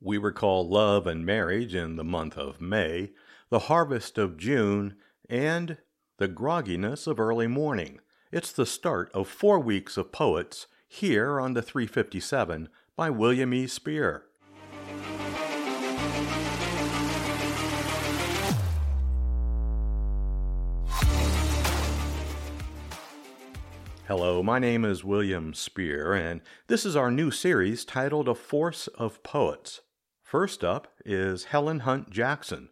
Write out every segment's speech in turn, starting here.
We recall love and marriage in the month of May, the harvest of June, and the grogginess of early morning. It's the start of four weeks of poets here on the 357 by William E. Spear. Hello, my name is William Spear, and this is our new series titled A Force of Poets. First up is Helen Hunt Jackson.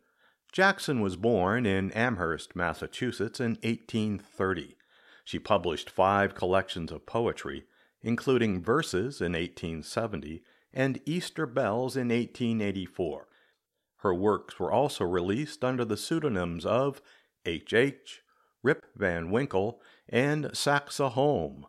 Jackson was born in Amherst, Massachusetts in 1830. She published five collections of poetry, including verses in 1870 and Easter Bells in 1884. Her works were also released under the pseudonyms of H. H., Rip Van Winkle, and Saxe Holm.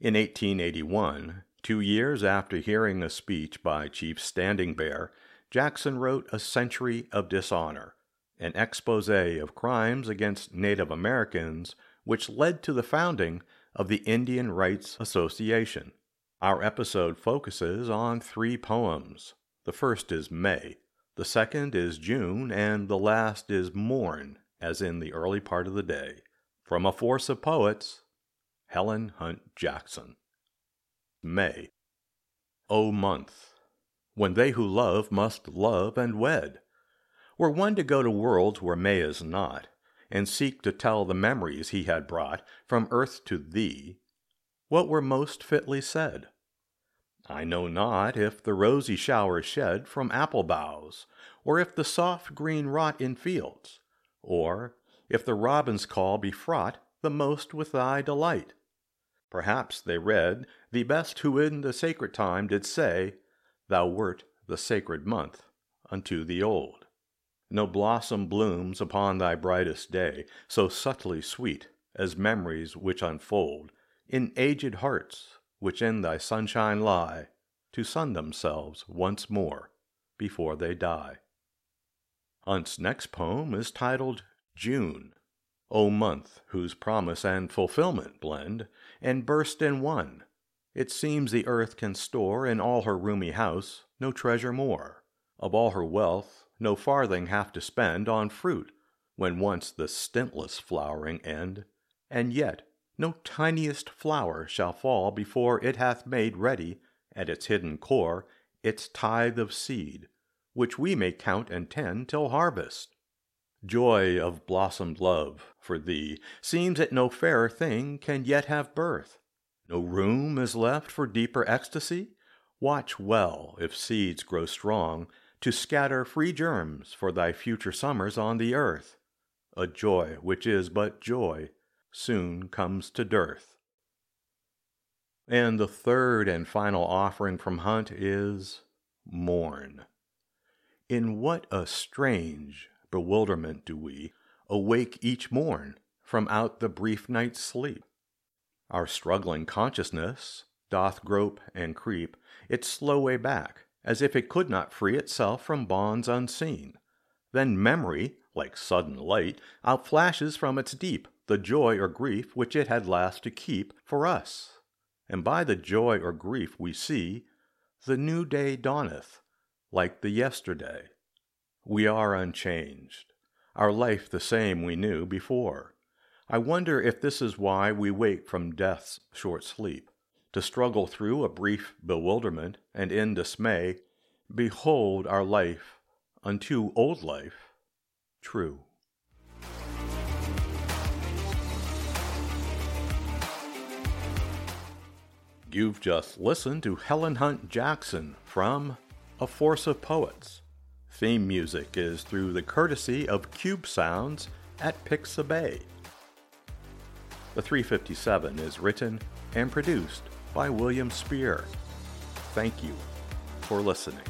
In 1881, two years after hearing a speech by Chief Standing Bear, Jackson wrote A Century of Dishonor, an expose of crimes against Native Americans which led to the founding of the Indian Rights Association. Our episode focuses on three poems. The first is May, the second is June, and the last is Morn, as in the early part of the day. From a force of poets, Helen Hunt Jackson. May. O month, when they who love must love and wed. Were one to go to worlds where May is not, and seek to tell the memories he had brought from earth to thee, what were most fitly said? I know not if the rosy shower shed from apple boughs, or if the soft green rot in fields, or if the robin's call be fraught the most with thy delight. Perhaps they read the best who in the sacred time did say, Thou wert the sacred month unto the old. No blossom blooms upon thy brightest day so subtly sweet as memories which unfold in aged hearts which in thy sunshine lie to sun themselves once more before they die. Hunt's next poem is titled June, O month whose promise and fulfillment blend and burst in one. It seems the earth can store in all her roomy house no treasure more. Of all her wealth, no farthing have to spend on fruit, when once the stintless flowering end. And yet no tiniest flower shall fall before it hath made ready, at its hidden core, its tithe of seed, which we may count and tend till harvest. Joy of blossomed love for thee seems that no fairer thing can yet have birth. No room is left for deeper ecstasy. Watch well if seeds grow strong to scatter free germs for thy future summers on the earth. A joy which is but joy soon comes to dearth. And the third and final offering from Hunt is Morn. In what a strange, bewilderment do we awake each morn from out the brief night's sleep. Our struggling consciousness doth grope and creep its slow way back, as if it could not free itself from bonds unseen. Then memory, like sudden light, outflashes from its deep the joy or grief which it had last to keep for us. And by the joy or grief we see, the new day dawneth, like the yesterday. We are unchanged, our life the same we knew before. I wonder if this is why we wake from death's short sleep, to struggle through a brief bewilderment and in dismay behold our life unto old life true. You've just listened to Helen Hunt Jackson from A Force of Poets. Theme music is through the courtesy of Cube Sounds at Pixabay. The 357 is written and produced by William Spear. Thank you for listening.